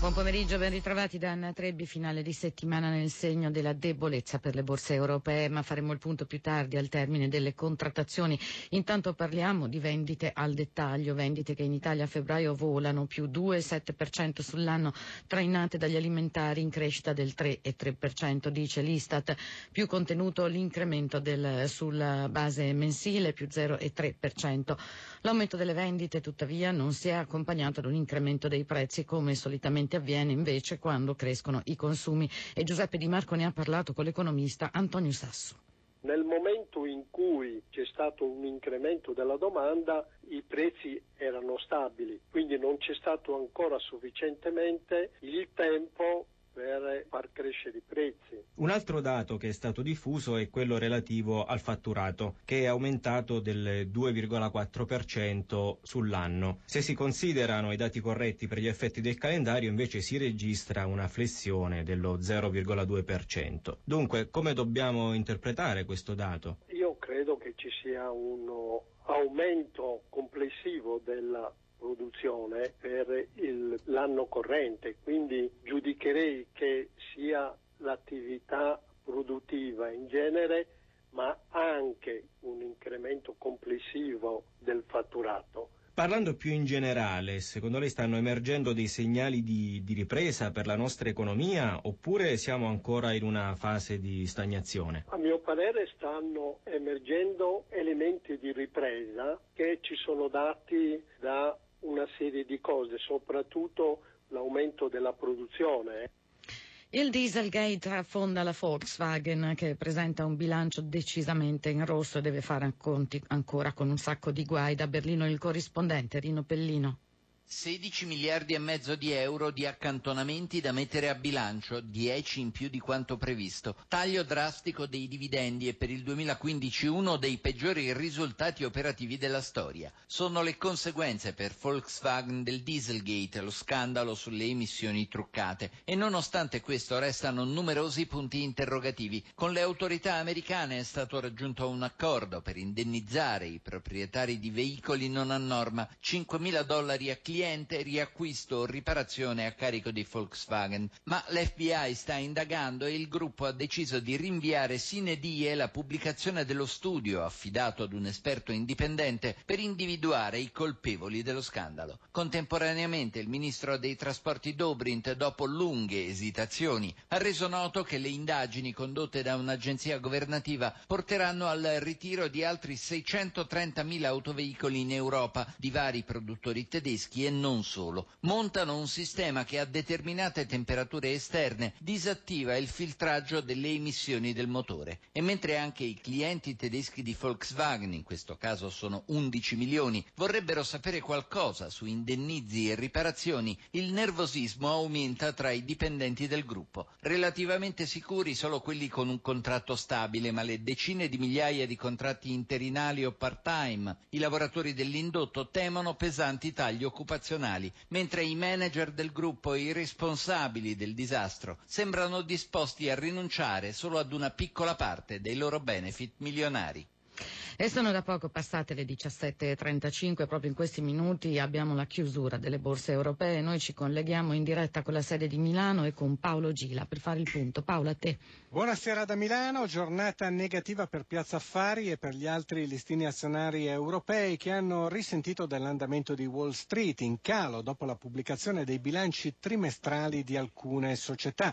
Buon pomeriggio, ben ritrovati da Anna Trebbi, finale di settimana nel segno della debolezza per le borse europee, ma faremo il punto più tardi al termine delle contrattazioni. Intanto parliamo di vendite al dettaglio, vendite che in Italia a febbraio volano più 2,7% sull'anno, trainate dagli alimentari in crescita del 3,3%, dice l'Istat, più contenuto l'incremento del, sulla base mensile, più 0,3%. L'aumento delle vendite tuttavia non si è accompagnato ad un incremento dei prezzi come solitamente avviene invece quando crescono i consumi e Giuseppe Di Marco ne ha parlato con l'economista Antonio Sasso. Nel momento in cui c'è stato un incremento della domanda i prezzi erano stabili, quindi non c'è stato ancora sufficientemente il tempo per far crescere i prezzi. Un altro dato che è stato diffuso è quello relativo al fatturato, che è aumentato del 2,4% sull'anno. Se si considerano i dati corretti per gli effetti del calendario, invece si registra una flessione dello 0,2%. Dunque, come dobbiamo interpretare questo dato? Io credo che ci sia un aumento complessivo della produzione per il, l'anno corrente, quindi giudicherei che sia l'attività produttiva in genere ma anche un incremento complessivo del fatturato. Parlando più in generale, secondo lei stanno emergendo dei segnali di, di, ripresa per la nostra economia oppure siamo ancora in una fase di stagnazione? A mio parere stanno emergendo elementi di ripresa che ci sono dati da una serie di cose, soprattutto l'aumento della produzione. Il Dieselgate affonda la Volkswagen che presenta un bilancio decisamente in rosso e deve fare conti ancora con un sacco di guai. Da Berlino il corrispondente Rino Pellino. 16 miliardi e mezzo di euro di accantonamenti da mettere a bilancio, 10 in più di quanto previsto. Taglio drastico dei dividendi e per il 2015 uno dei peggiori risultati operativi della storia. Sono le conseguenze per Volkswagen del Dieselgate, lo scandalo sulle emissioni truccate. E nonostante questo restano numerosi punti interrogativi. Con le autorità americane è stato raggiunto un accordo per indennizzare i proprietari di veicoli non a norma, 5.000 dollari a cliente cliente riacquisto o riparazione a carico di Volkswagen, ma l'FBI sta indagando e il gruppo ha deciso di rinviare sine die la pubblicazione dello studio affidato ad un esperto indipendente per individuare i colpevoli dello scandalo. Contemporaneamente il ministro dei trasporti Dobrindt, dopo lunghe esitazioni, ha reso noto che le indagini condotte da un'agenzia governativa porteranno al ritiro di altri 630.000 autoveicoli in Europa di vari produttori tedeschi e non solo. Montano un sistema che a determinate temperature esterne disattiva il filtraggio delle emissioni del motore. E mentre anche i clienti tedeschi di Volkswagen, in questo caso sono 11 milioni, vorrebbero sapere qualcosa su indennizi e riparazioni, il nervosismo aumenta tra i dipendenti del gruppo. Relativamente sicuri solo quelli con un contratto stabile, ma le decine di migliaia di contratti interinali o part-time, i lavoratori dell'indotto temono pesanti tagli occupazionali occupazionali, mentre i manager del gruppo e i responsabili del disastro sembrano disposti a rinunciare solo ad una piccola parte dei loro benefit milionari. E sono da poco passate le 17.35, proprio in questi minuti abbiamo la chiusura delle borse europee. Noi ci colleghiamo in diretta con la sede di Milano e con Paolo Gila per fare il punto. Paolo, a te. Buonasera da Milano, giornata negativa per Piazza Affari e per gli altri listini azionari europei che hanno risentito dell'andamento di Wall Street in calo dopo la pubblicazione dei bilanci trimestrali di alcune società.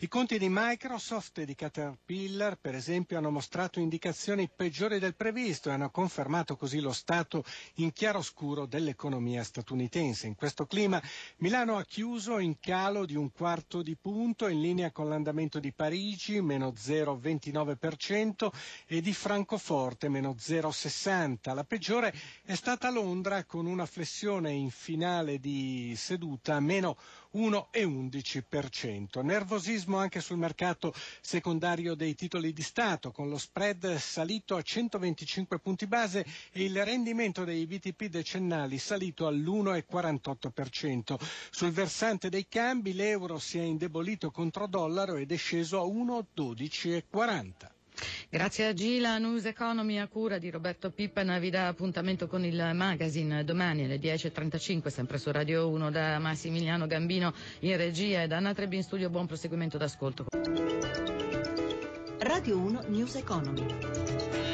I conti di Microsoft e di Caterpillar, per esempio, hanno mostrato indicazioni peggiori del previsto previsto e hanno confermato così lo stato in chiaroscuro dell'economia statunitense. In questo clima Milano ha chiuso in calo di un quarto di punto in linea con l'andamento di Parigi, meno 0,29% e di Francoforte, meno 0,60%. La peggiore è stata Londra con una flessione in finale di seduta meno 1,11%. Nervosismo anche sul mercato secondario dei titoli di Stato, con lo spread salito a 125 punti base e il rendimento dei BTP decennali salito all'1,48%. Sul versante dei cambi l'euro si è indebolito contro dollaro ed è sceso a 1,1240. Grazie a Gila, News Economy a cura di Roberto Pippan vi dà appuntamento con il magazine domani alle 10.35 sempre su Radio 1 da Massimiliano Gambino in regia e da Anna Trebbi in studio. Buon proseguimento d'ascolto. Radio 1 News Economy.